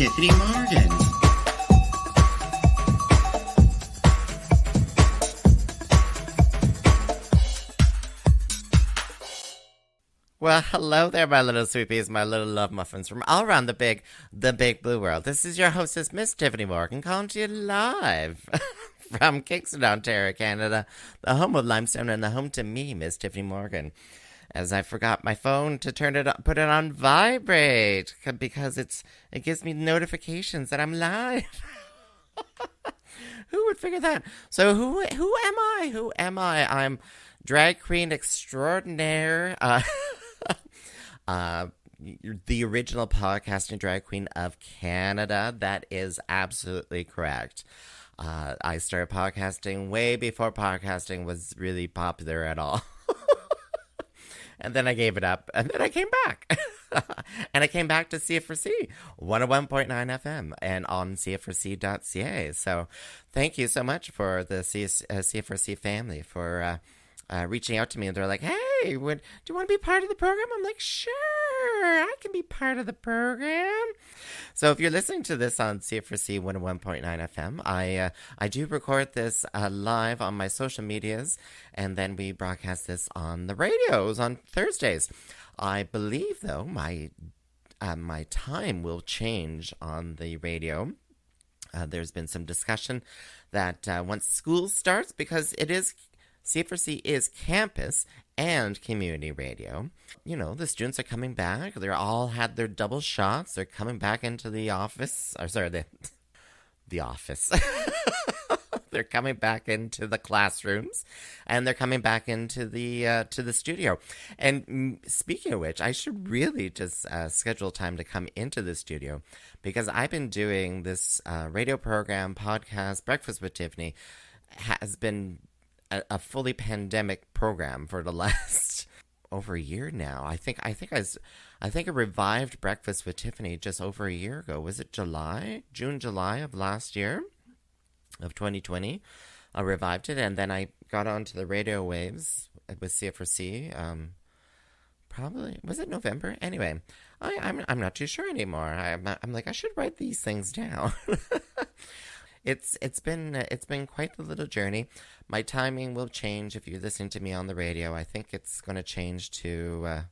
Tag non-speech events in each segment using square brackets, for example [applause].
Tiffany Morgan. Well, hello there, my little sweepies, my little love muffins from all around the big, the big blue world. This is your hostess, Miss Tiffany Morgan, calling to you live [laughs] from Kingston, Ontario, Canada, the home of limestone and the home to me, Miss Tiffany Morgan. As I forgot my phone to turn it, put it on vibrate because it's it gives me notifications that I'm live. [laughs] who would figure that? So who who am I? Who am I? I'm drag queen extraordinaire. Uh, [laughs] uh, the original podcasting drag queen of Canada. That is absolutely correct. Uh, I started podcasting way before podcasting was really popular at all. [laughs] and then I gave it up, and then I came back. [laughs] and I came back to CFRC 101.9 FM and on CFRC.ca. So thank you so much for the CS, uh, CFRC family for. Uh, uh, reaching out to me and they're like, "Hey, would, do you want to be part of the program?" I'm like, "Sure, I can be part of the program." So if you're listening to this on CFRC 101.9 FM, I uh, I do record this uh, live on my social medias, and then we broadcast this on the radios on Thursdays. I believe though my uh, my time will change on the radio. Uh, there's been some discussion that uh, once school starts, because it is CFRC is campus and community radio. You know, the students are coming back. They're all had their double shots. They're coming back into the office. Or sorry, the the office. [laughs] they're coming back into the classrooms, and they're coming back into the uh, to the studio. And speaking of which, I should really just uh, schedule time to come into the studio because I've been doing this uh, radio program, podcast, Breakfast with Tiffany, has been a, a fully pandemic program for the [laughs] last over a year now. I think I think I was, I think I revived Breakfast with Tiffany just over a year ago. Was it July, June, July of last year, of 2020? I revived it, and then I got onto the radio waves with CFRC. Um, probably was it November? Anyway, I, I'm I'm not too sure anymore. I'm I'm like I should write these things down. [laughs] it's it's been it's been quite a little journey. My timing will change if you're listening to me on the radio. I think it's going to change to. Uh,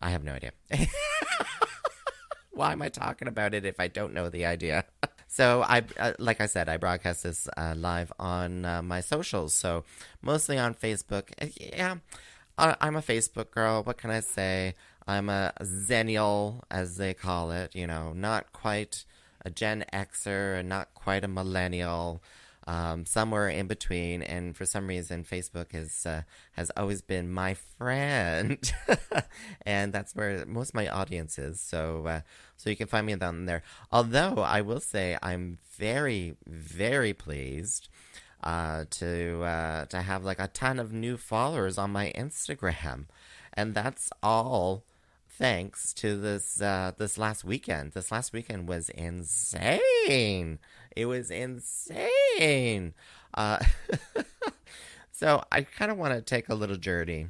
I have no idea. [laughs] Why am I talking about it if I don't know the idea? [laughs] so I, uh, like I said, I broadcast this uh, live on uh, my socials. So mostly on Facebook. Uh, yeah, I'm a Facebook girl. What can I say? I'm a Xennial, as they call it. You know, not quite a Gen Xer and not quite a millennial. Um, somewhere in between, and for some reason, Facebook is uh, has always been my friend, [laughs] and that's where most of my audience is. So, uh, so you can find me down there. Although I will say, I'm very, very pleased uh, to uh, to have like a ton of new followers on my Instagram, and that's all thanks to this uh, this last weekend. This last weekend was insane. It was insane. Uh, [laughs] so I kind of want to take a little journey,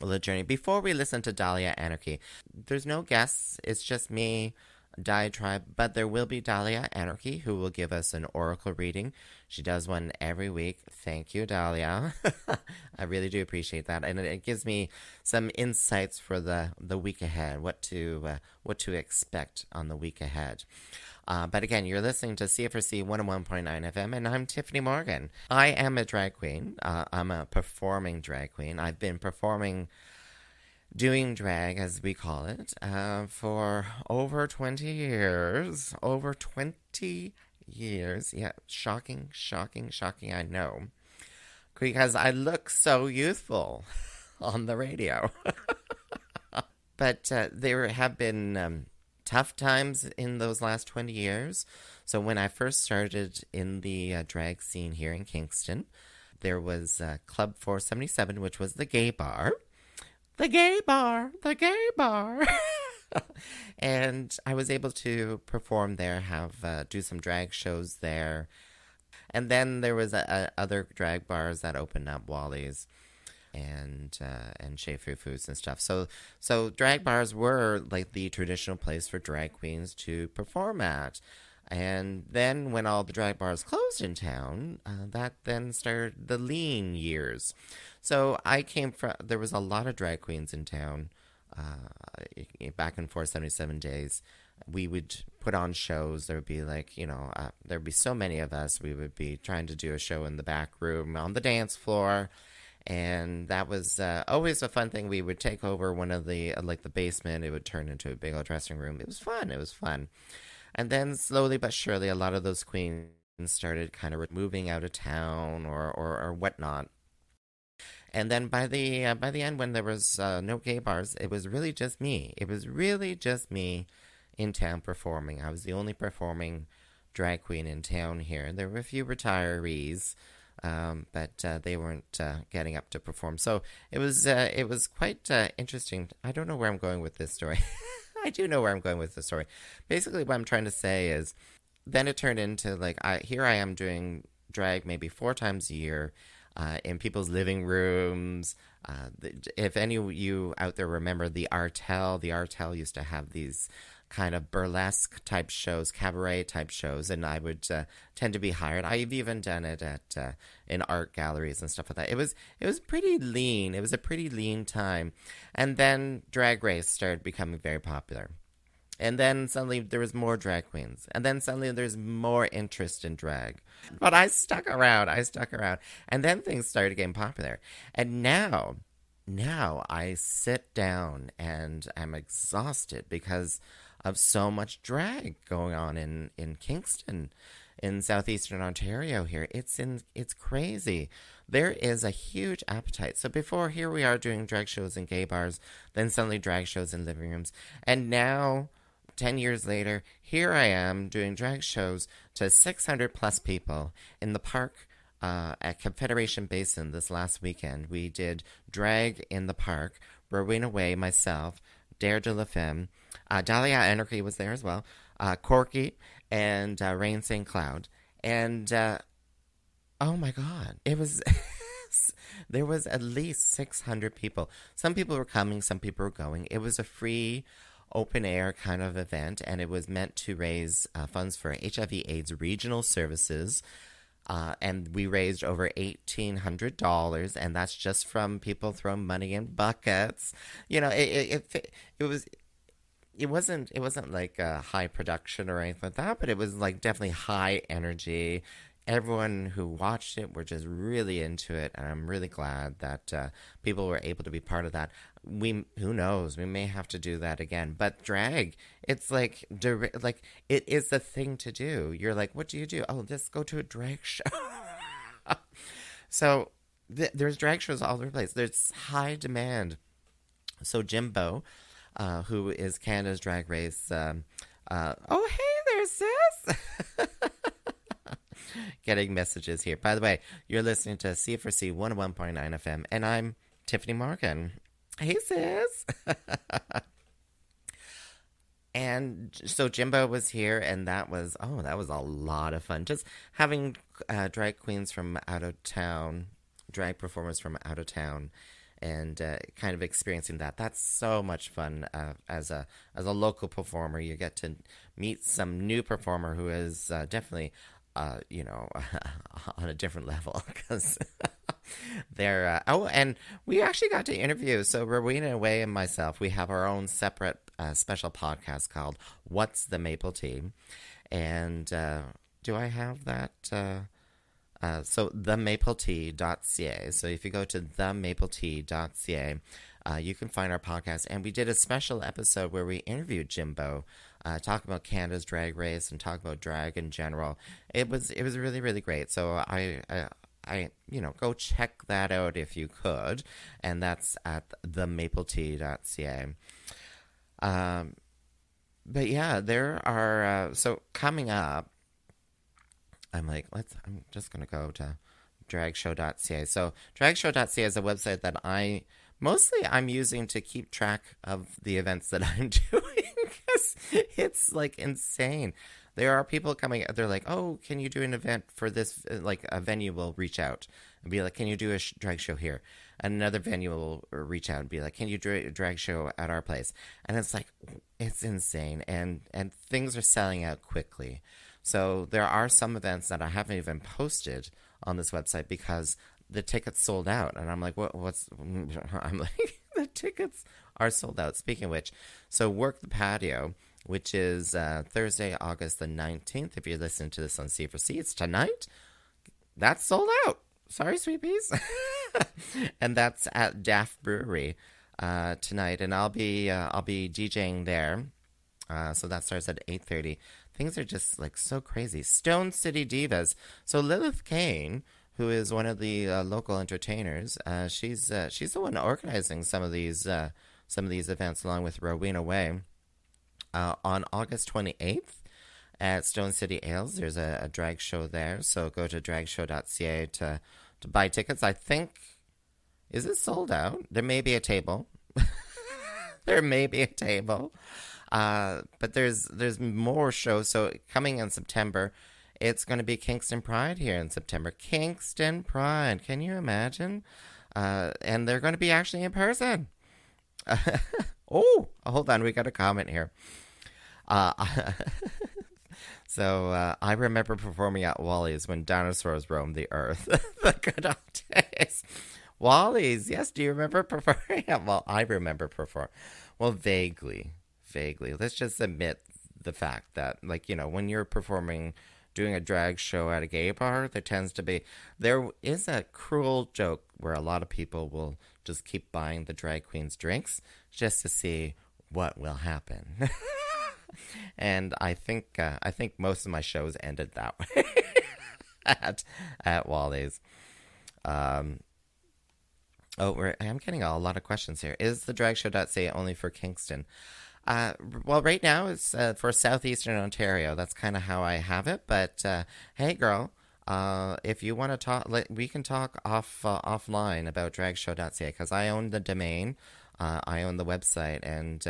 a little journey before we listen to Dahlia Anarchy. There's no guests. It's just me diatribe, but there will be Dahlia Anarchy who will give us an oracle reading. She does one every week. Thank you, Dahlia. [laughs] I really do appreciate that, and it gives me some insights for the the week ahead, what to uh, what to expect on the week ahead. Uh, but again, you're listening to CFRC 101.9 FM, and I'm Tiffany Morgan. I am a drag queen. Uh, I'm a performing drag queen. I've been performing doing drag, as we call it, uh, for over 20 years. Over 20 years. Yeah, shocking, shocking, shocking, I know. Because I look so youthful [laughs] on the radio. [laughs] but uh, there have been um, tough times in those last 20 years. So when I first started in the uh, drag scene here in Kingston, there was uh, Club 477, which was the gay bar the gay bar, the gay bar. [laughs] and I was able to perform there, have uh, do some drag shows there, and then there was a, a, other drag bars that opened up, Wally's, and uh, and Chez Frou Foods and stuff. So so drag bars were like the traditional place for drag queens to perform at. And then when all the drag bars closed in town, uh, that then started the lean years. So I came from there was a lot of drag queens in town uh, back in 477 days. We would put on shows. There would be like, you know, uh, there would be so many of us. We would be trying to do a show in the back room on the dance floor and that was uh, always a fun thing. We would take over one of the uh, like the basement. It would turn into a big old dressing room. It was fun. It was fun, and then slowly but surely, a lot of those queens started kind of moving out of town or or, or whatnot. And then by the uh, by the end, when there was uh, no gay bars, it was really just me. It was really just me in town performing. I was the only performing drag queen in town here. There were a few retirees um, but uh, they weren't uh, getting up to perform. So it was uh, it was quite uh, interesting. I don't know where I'm going with this story. [laughs] I do know where I'm going with the story. Basically, what I'm trying to say is, then it turned into like I here I am doing drag maybe four times a year. Uh, in people's living rooms. Uh, if any of you out there remember the Artel, the Artel used to have these kind of burlesque type shows, cabaret type shows, and I would uh, tend to be hired. I've even done it at uh, in art galleries and stuff like that. It was it was pretty lean. It was a pretty lean time, and then Drag Race started becoming very popular. And then suddenly there was more drag queens. And then suddenly there's more interest in drag. But I stuck around. I stuck around. And then things started getting popular. And now, now I sit down and I'm exhausted because of so much drag going on in, in Kingston, in southeastern Ontario here. It's in it's crazy. There is a huge appetite. So before here we are doing drag shows in gay bars, then suddenly drag shows in living rooms. And now 10 years later, here I am doing drag shows to 600 plus people in the park uh, at Confederation Basin this last weekend. We did drag in the park. Rowena Way, myself, Dare de la Femme, uh, Dahlia Anarchy was there as well. Uh, Corky and uh, Rain St. Cloud. And uh, oh my God, it was. [laughs] there was at least 600 people. Some people were coming, some people were going. It was a free, open air kind of event, and it was meant to raise uh, funds for HIV/AIDS regional services. Uh, and we raised over $1,800, and that's just from people throwing money in buckets. You know, it, it, it, it was it wasn't it wasn't like a high production or anything like that, but it was like definitely high energy. Everyone who watched it were just really into it, and I'm really glad that uh, people were able to be part of that. We who knows we may have to do that again, but drag it's like like it is the thing to do. You're like, what do you do? Oh, let's go to a drag [laughs] show. so th- there's drag shows all over the place. There's high demand. So Jimbo uh, who is Canada's Drag Race. Um, uh, oh, hey there, sis. [laughs] Getting messages here. By the way, you're listening to CFRC 101.9 FM, and I'm Tiffany Morgan. Hey, sis. [laughs] and so Jimbo was here, and that was oh, that was a lot of fun. Just having uh, drag queens from out of town, drag performers from out of town, and uh, kind of experiencing that. That's so much fun uh, as a as a local performer. You get to meet some new performer who is uh, definitely, uh, you know, [laughs] on a different level [laughs] because [laughs] they're. Uh, oh, and we actually got to interview. So Rowena Way and myself, we have our own separate uh, special podcast called "What's the Maple Tea," and do I have that? Uh, so themapletea.ca. So if you go to themapletea.ca, uh, you can find our podcast. And we did a special episode where we interviewed Jimbo, uh, talk about Canada's drag race and talk about drag in general. It was it was really really great. So I. I I, you know, go check that out if you could, and that's at themapletea.ca. Um, but yeah, there are uh, so coming up I'm like, let's. I'm just gonna go to dragshow.ca. So dragshow.ca is a website that I mostly I'm using to keep track of the events that [laughs] I'm doing because it's like insane. there are people coming. They're like, "Oh, can you do an event for this? Like a venue will reach out and be like, "Can you do a sh- drag show here?" And another venue will reach out and be like, "Can you do a drag show at our place?" And it's like, it's insane, and and things are selling out quickly. So there are some events that I haven't even posted on this website because the tickets sold out, and I'm like, what? What's? [laughs] I'm like, [laughs] the tickets are sold out. Speaking of which, so work the patio, which is uh, Thursday, August the 19th. If you're listening to this on C for C, it's tonight. That's sold out. Sorry, sweet peas. [laughs] and that's at Daft Brewery uh, tonight, and I'll be uh, I'll be DJing there. Uh, so that starts at 8:30. Things are just like so crazy. Stone City Divas. So Lilith Kane, who is one of the uh, local entertainers, uh, she's uh, she's the one organizing some of these uh, some of these events along with Rowena Way. Uh, on August 28th at Stone City Ales, there's a, a drag show there. So go to dragshow.ca to to buy tickets. I think is it sold out? There may be a table. [laughs] there may be a table. Uh, but there's there's more shows. So coming in September, it's going to be Kingston Pride here in September. Kingston Pride, can you imagine? Uh, and they're going to be actually in person. [laughs] oh, hold on, we got a comment here. Uh, [laughs] so uh, I remember performing at Wally's when dinosaurs roamed the earth. [laughs] the good old days. Wally's, yes. Do you remember performing at? Well, I remember performing. Well, vaguely, vaguely. Let's just admit the fact that, like, you know, when you're performing, doing a drag show at a gay bar, there tends to be, there is a cruel joke where a lot of people will just keep buying the drag queen's drinks just to see what will happen. [laughs] and I think, uh, I think most of my shows ended that way [laughs] at at Wally's. Um, Oh, I'm getting a lot of questions here. Is the drag show.ca only for Kingston? Uh, well, right now it's uh, for southeastern Ontario. That's kind of how I have it. But uh, hey, girl, uh, if you want to talk, we can talk off uh, offline about dragshow.ca because I own the domain, uh, I own the website, and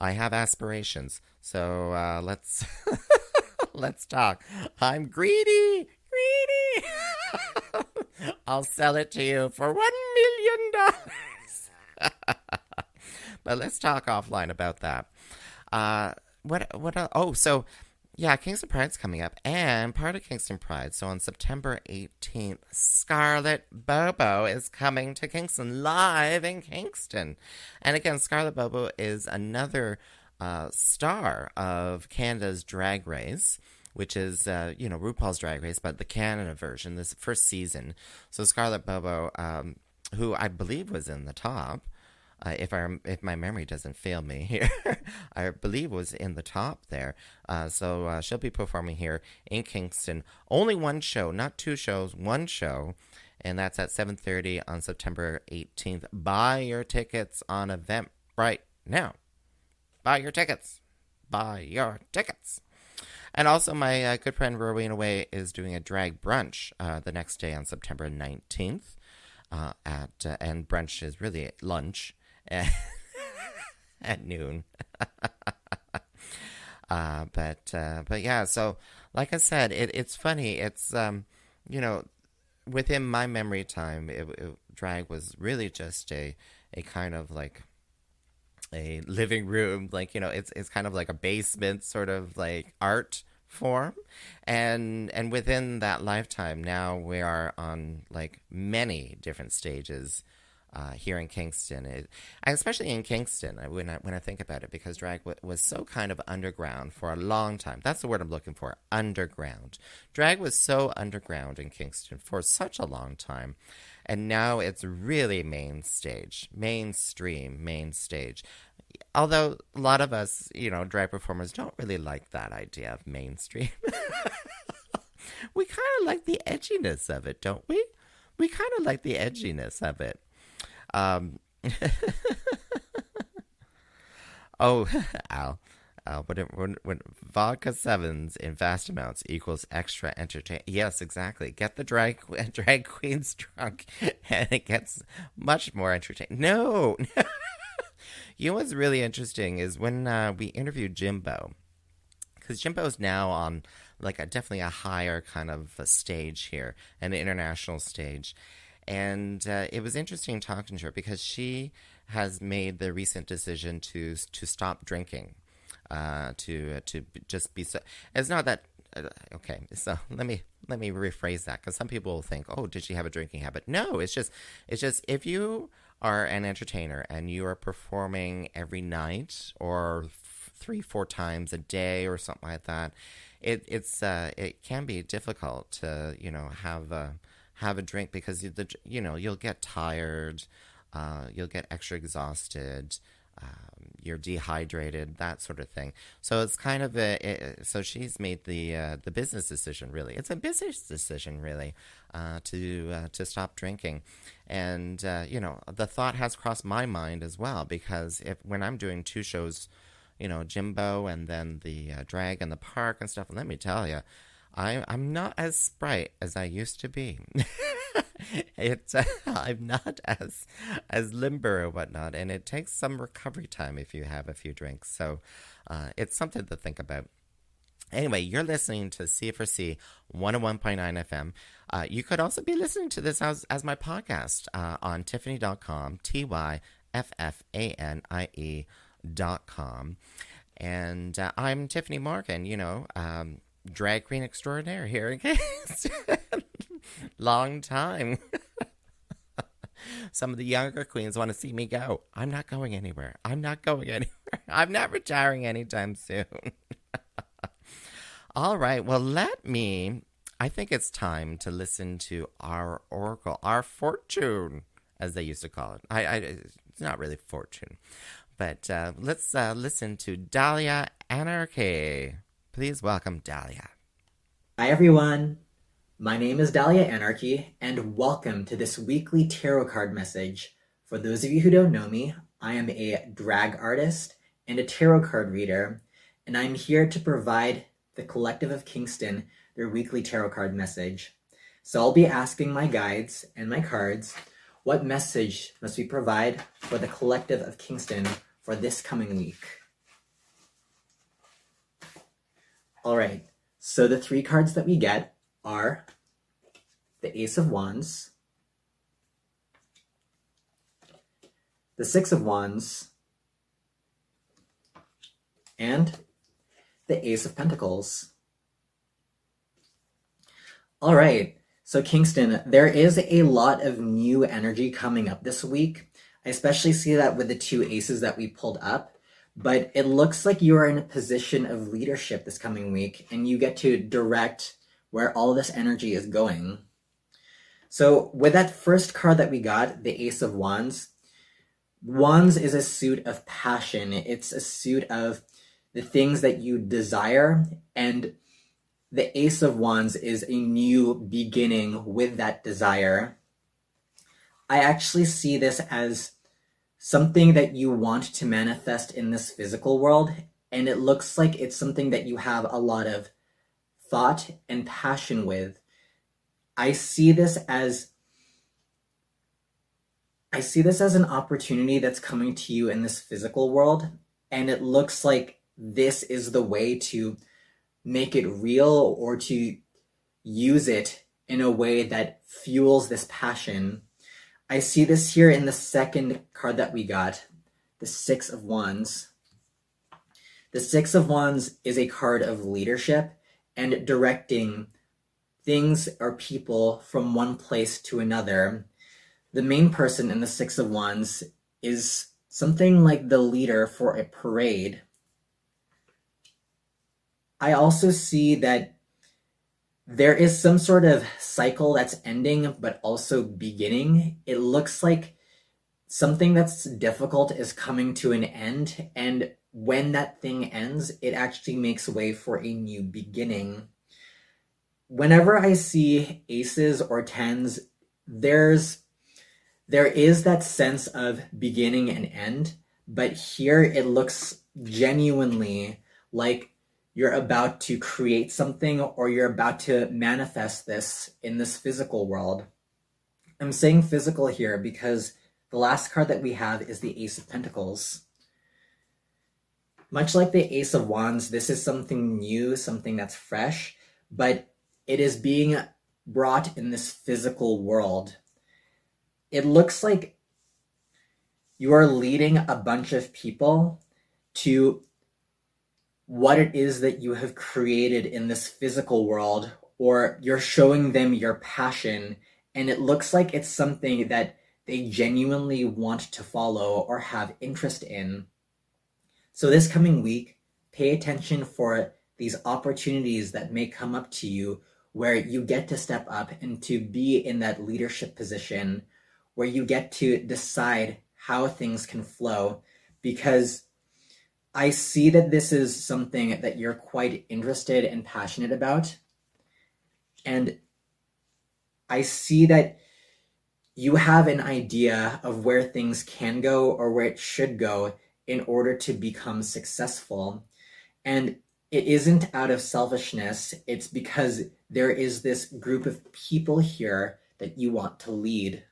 I have aspirations. So let's [laughs] let's talk. I'm greedy, greedy. [laughs] I'll sell it to you for one million dollars. [laughs] but let's talk offline about that. Uh, what? What? Oh, so yeah, Kingston Pride's coming up, and part of Kingston Pride. So on September 18th, Scarlett Bobo is coming to Kingston live in Kingston, and again, Scarlett Bobo is another uh, star of Canada's Drag Race which is uh, you know RuPaul's Drag Race, but the Canada version, this first season. So Scarlett Bobo, um, who I believe was in the top, uh, if I if my memory doesn't fail me [laughs] here, I believe was in the top there. Uh, so uh, she'll be performing here in Kingston. Only one show, not two shows, one show. And that's at 7:30 on September 18th. Buy your tickets on Eventbrite now. Buy your tickets. Buy your tickets. And also, my uh, good friend Rowena Way is doing a drag brunch uh, the next day on September 19th. Uh, at and brunch is really lunch [laughs] at noon. [laughs] uh, but uh, but yeah, so like I said, it, it's funny. It's um, you know, within my memory time, it, it, drag was really just a a kind of like a living room like you know it's it's kind of like a basement sort of like art form and and within that lifetime now we are on like many different stages uh, here in Kingston, it, especially in Kingston, when I when I think about it, because drag w- was so kind of underground for a long time. That's the word I'm looking for, underground. Drag was so underground in Kingston for such a long time, and now it's really main stage, mainstream, main stage. Although a lot of us, you know, drag performers don't really like that idea of mainstream. [laughs] we kind of like the edginess of it, don't we? We kind of like the edginess of it. Um, [laughs] oh, [laughs] Al, Al, when, it, when, when vodka sevens in vast amounts equals extra entertain. Yes, exactly. Get the drag [laughs] drag queens drunk, and it gets much more entertaining. No, you know what's really interesting is when uh, we interviewed Jimbo, because Jimbo's now on like a definitely a higher kind of a stage here, an international stage, and uh, it was interesting talking to her because she has made the recent decision to to stop drinking, uh, to to just be so. It's not that uh, okay. So let me let me rephrase that because some people will think, oh, did she have a drinking habit? No, it's just it's just if you are an entertainer and you are performing every night or f- three four times a day or something like that, it it's uh, it can be difficult to you know have a have a drink because you, the you know you'll get tired uh, you'll get extra exhausted. Um, you're dehydrated, that sort of thing. So it's kind of a. It, so she's made the uh, the business decision. Really, it's a business decision, really, uh, to uh, to stop drinking. And uh, you know, the thought has crossed my mind as well because if when I'm doing two shows, you know, Jimbo and then the uh, drag in the park and stuff, let me tell you, I, I'm not as sprite as I used to be. [laughs] it's uh, [laughs] I'm not as as limber or whatnot, and it takes some recovery time if you have a few drinks. So uh, it's something to think about. Anyway, you're listening to CFRC 101.9 FM. Uh, you could also be listening to this as, as my podcast uh, on tyffanie.com, T Y F F A N I E.com. And uh, I'm Tiffany Morgan, you know. Um, drag queen extraordinaire here again. [laughs] Long time. [laughs] Some of the younger queens want to see me go. I'm not going anywhere. I'm not going [laughs] anywhere. I'm not retiring anytime soon. All right. Well, let me. I think it's time to listen to our oracle, our fortune, as they used to call it. I, I it's not really fortune, but uh, let's uh, listen to Dahlia Anarchy. Please welcome Dahlia. Hi, everyone. My name is Dahlia Anarchy, and welcome to this weekly tarot card message. For those of you who don't know me, I am a drag artist and a tarot card reader, and I'm here to provide the Collective of Kingston their weekly tarot card message. So I'll be asking my guides and my cards what message must we provide for the Collective of Kingston for this coming week. All right. So the three cards that we get are the Ace of Wands, the Six of Wands, and the Ace of Pentacles. All right. So, Kingston, there is a lot of new energy coming up this week. I especially see that with the two aces that we pulled up but it looks like you are in a position of leadership this coming week and you get to direct where all this energy is going. So, with that first card that we got, the Ace of Wands, Wands is a suit of passion. It's a suit of the things that you desire, and the Ace of Wands is a new beginning with that desire. I actually see this as something that you want to manifest in this physical world, and it looks like it's something that you have a lot of thought and passion with. I see this as I see this as an opportunity that's coming to you in this physical world, and it looks like this is the way to make it real or to use it in a way that fuels this passion I see this here in the second card that we got, the Six of Wands. The Six of Wands is a card of leadership and directing things or people from one place to another. The main person in the Six of Wands is something like the leader for a parade. I also see that there is some sort of cycle that's ending but also beginning. It looks like something that's difficult is coming to an end, and when that thing ends, it actually makes way for a new beginning. Whenever I see aces or tens, there's there is that sense of beginning and end, but here it looks genuinely like you're about to create something or you're about to manifest this in this physical world. I'm saying physical here because the last card that we have is the Ace of Pentacles. much like the Ace of Wands, this is something new, something that's fresh, but it is being brought in this physical world. It looks like you are leading a bunch of people to what it is that you have created in this physical world, or you're showing them your passion, and it looks like it's something that they genuinely want to follow or have interest in. So, this coming week, pay attention for these opportunities that may come up to you where you get to step up and to be in that leadership position where you get to decide how things can flow because I see that this is something that you're quite interested and passionate about. And I see that you have an idea of where things can go or where it should go in order to become successful. And it isn't out of selfishness, it's because there is this group of people here that you want to lead.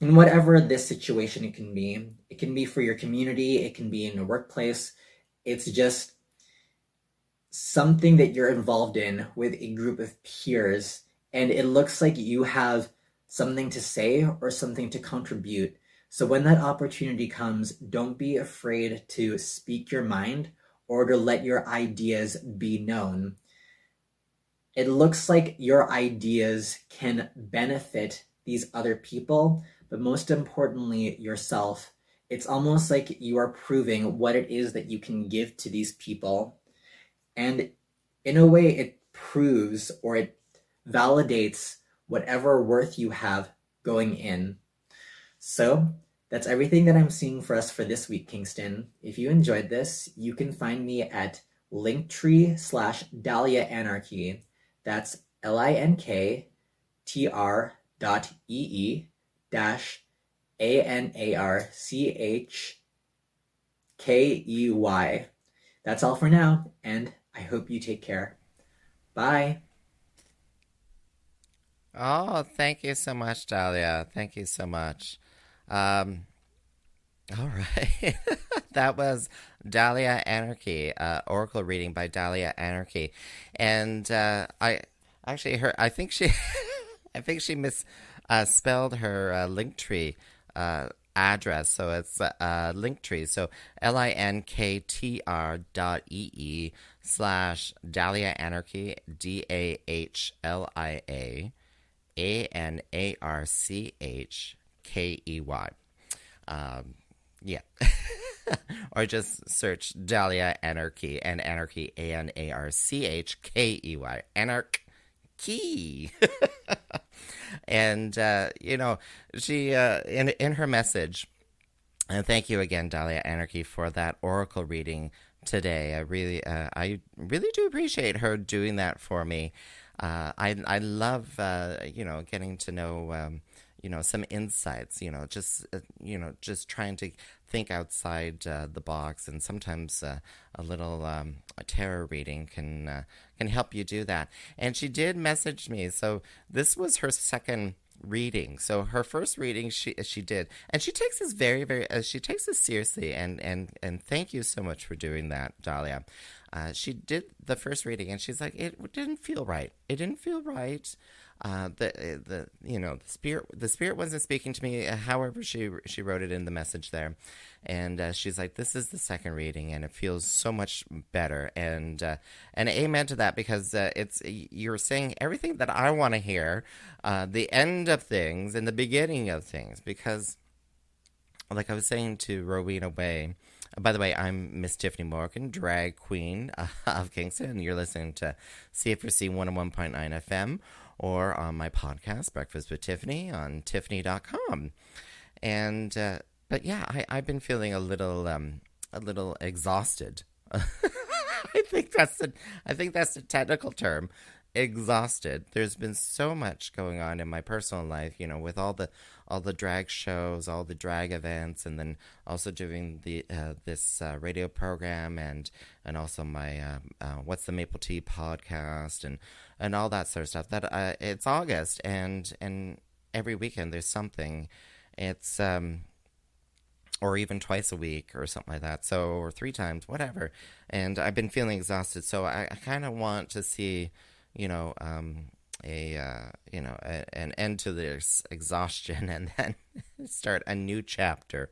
In whatever this situation it can be, it can be for your community, it can be in a workplace. It's just something that you're involved in with a group of peers, and it looks like you have something to say or something to contribute so when that opportunity comes, don't be afraid to speak your mind or to let your ideas be known. It looks like your ideas can benefit these other people, but most importantly, yourself. It's almost like you are proving what it is that you can give to these people. And in a way, it proves or it validates whatever worth you have going in. So that's everything that I'm seeing for us for this week, Kingston. If you enjoyed this, you can find me at linktree slash Dahlia Anarchy. That's L I N K T R dot E E dash A N A R C H K E Y. That's all for now, and I hope you take care. Bye. Oh, thank you so much, Dahlia. Thank you so much. Um, all right. [laughs] that was Dahlia Anarchy, uh, Oracle reading by Dahlia Anarchy. And uh, I actually heard, I think she, [laughs] I think she misspelled uh, spelled her uh, Linktree uh, address. So it's uh, Linktree. So L I N K T R dot E E slash Dahlia Anarchy, D A H L I A A N A R C H K E Y. Um, yeah. [laughs] or just search Dahlia Anarchy and Anarchy A N A R C H K E Y. Anarchy. [laughs] and uh, you know, she uh, in in her message, and thank you again, Dahlia Anarchy, for that oracle reading today. I really, uh, I really do appreciate her doing that for me. Uh, I I love uh, you know getting to know. Um, you know some insights you know just uh, you know just trying to think outside uh, the box and sometimes uh, a little um, a tarot reading can uh, can help you do that. And she did message me. So this was her second reading. So her first reading she she did. And she takes this very very uh, she takes this seriously and and and thank you so much for doing that dahlia. Uh, she did the first reading and she's like it didn't feel right. It didn't feel right uh, the uh, the you know the spirit the spirit wasn't speaking to me. Uh, however, she she wrote it in the message there, and uh, she's like, "This is the second reading, and it feels so much better." And uh, and amen to that because uh, it's you're saying everything that I want to hear, the end of things and the beginning of things. Because, like I was saying to Rowena Way. By the way, I'm Miss Tiffany Morgan, drag queen [laughs] of Kingston, you're listening to CFRC 101.9 FM or on my podcast, Breakfast with Tiffany, on tyffanie.com. And, uh, but yeah, I, I've been feeling a little, um, a little exhausted. [laughs] I think that's the, I think that's the technical term exhausted. There's been so much going on in my personal life, you know, with all the all the drag shows, all the drag events, and then also doing the uh, this uh, radio program and and also my uh, uh what's the maple tea podcast and and all that sort of stuff. That uh, it's August and and every weekend there's something. It's um or even twice a week or something like that. So, or three times, whatever. And I've been feeling exhausted. So I, I kind of want to see, you know, um, a, uh, you know, a, an end to this exhaustion [laughs] and then [laughs] start a new chapter.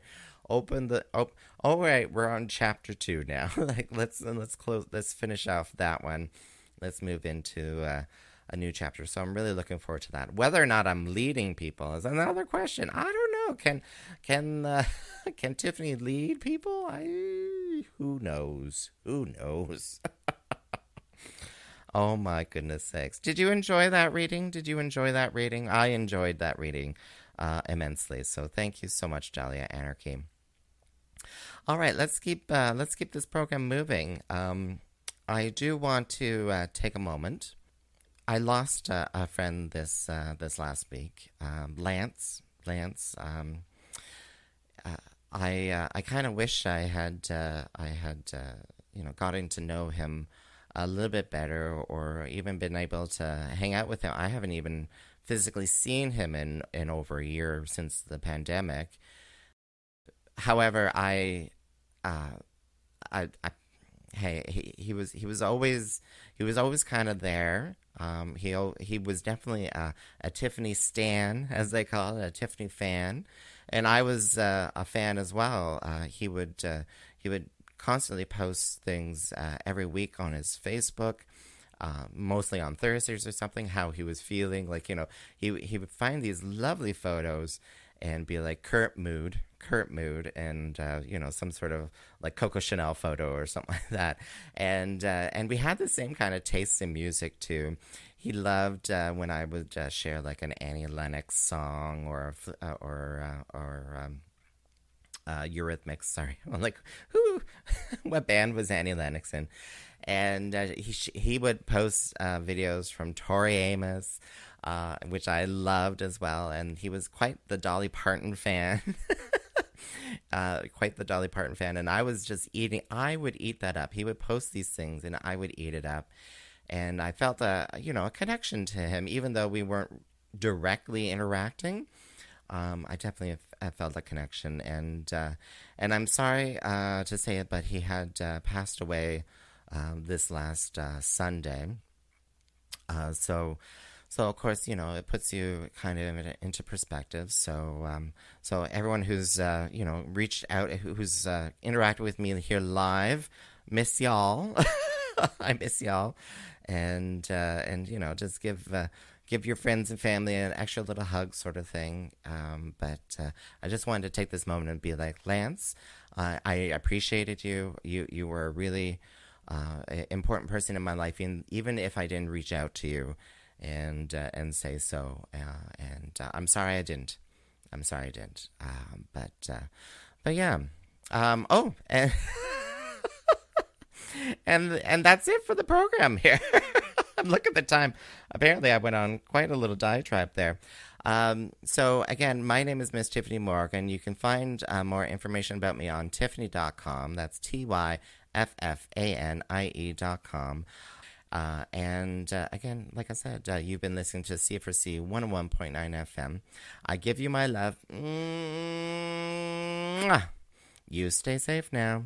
Open the, oh, all right, we're on chapter two now. [laughs] like, let's, let's close, let's finish off that one. Let's move into, uh, a new chapter. So I'm really looking forward to that. Whether or not I'm leading people is another question. I don't know. Can can uh, can Tiffany lead people? I who knows? Who knows? Oh my goodness sakes! Did you enjoy that reading? Did you enjoy that reading? I enjoyed that reading uh, immensely. So thank you so much, Dahlia Anarchy. All right, let's keep uh, let's keep this program moving. Um, I do want to uh, take a moment I lost uh, a friend this uh, this last week, um, Lance. Lance. Um, uh, I uh, I kind of wish I had uh, I had uh, you know gotten to know him a little bit better, or even been able to hang out with him. I haven't even physically seen him in in over a year since the pandemic. However, I, I, I hey, he, he was he was always he was always kind of there. Um, he he was definitely a, a, Tiffany stan, [laughs] as they call it, a Tiffany fan, and I was uh, a fan as well. Uh, he would uh, he would constantly posts things uh, every week on his Facebook. Uh, mostly on Thursdays or something, how he was feeling. Like you know, he he would find these lovely photos and be like current mood, current mood, and uh, you know some sort of like Coco Chanel photo or something [laughs] like that. And uh, and we had the same kind of tastes in music too. He loved uh, when I would uh, share like an Annie Lennox song or uh, or uh, or um, Eurythmics. Sorry, [laughs] I'm like, who? [laughs] what band was Annie Lennox in? And he he would post videos from Tori Amos uh, which I loved as well. And he was quite the Dolly Parton fan. [laughs] uh, quite the Dolly Parton fan. And I was just eating, I would eat that up. He would post these things and I would eat it up. And I felt a, you know, a connection to him, even though we weren't directly interacting. Um, I definitely have, felt a connection, and uh, and I'm sorry uh, to say it, but he had uh, passed away uh, this last uh, Sunday. Uh, so so of course, you know, it puts you kind of into perspective. So, um, so everyone who's uh, you know reached out, who's interacted with me here live, miss y'all. [laughs] I miss y'all, and and you know, just give give your friends and family an extra little hug, sort of thing. Um, but uh, I just wanted to take this moment and be like, Lance, I appreciated you. You you were a really uh, important person in my life, even if I didn't reach out to you and uh, and say so. Uh, and uh, I'm sorry I didn't. I'm sorry I didn't. Um, but uh, but yeah. Um, oh, and [laughs] and and that's it for the program here. [laughs] [laughs] Look at the time. Apparently, I went on quite a little diatribe there. Um, so again, my name is Miss Tiffany Morgan. You can find uh, more information about me on Tyffanie.com. That's T Y F F A N I E.com. Uh, and uh, again, like I said, uh, you've been listening to CFRC 101.9 FM. I give you my love. You stay safe now.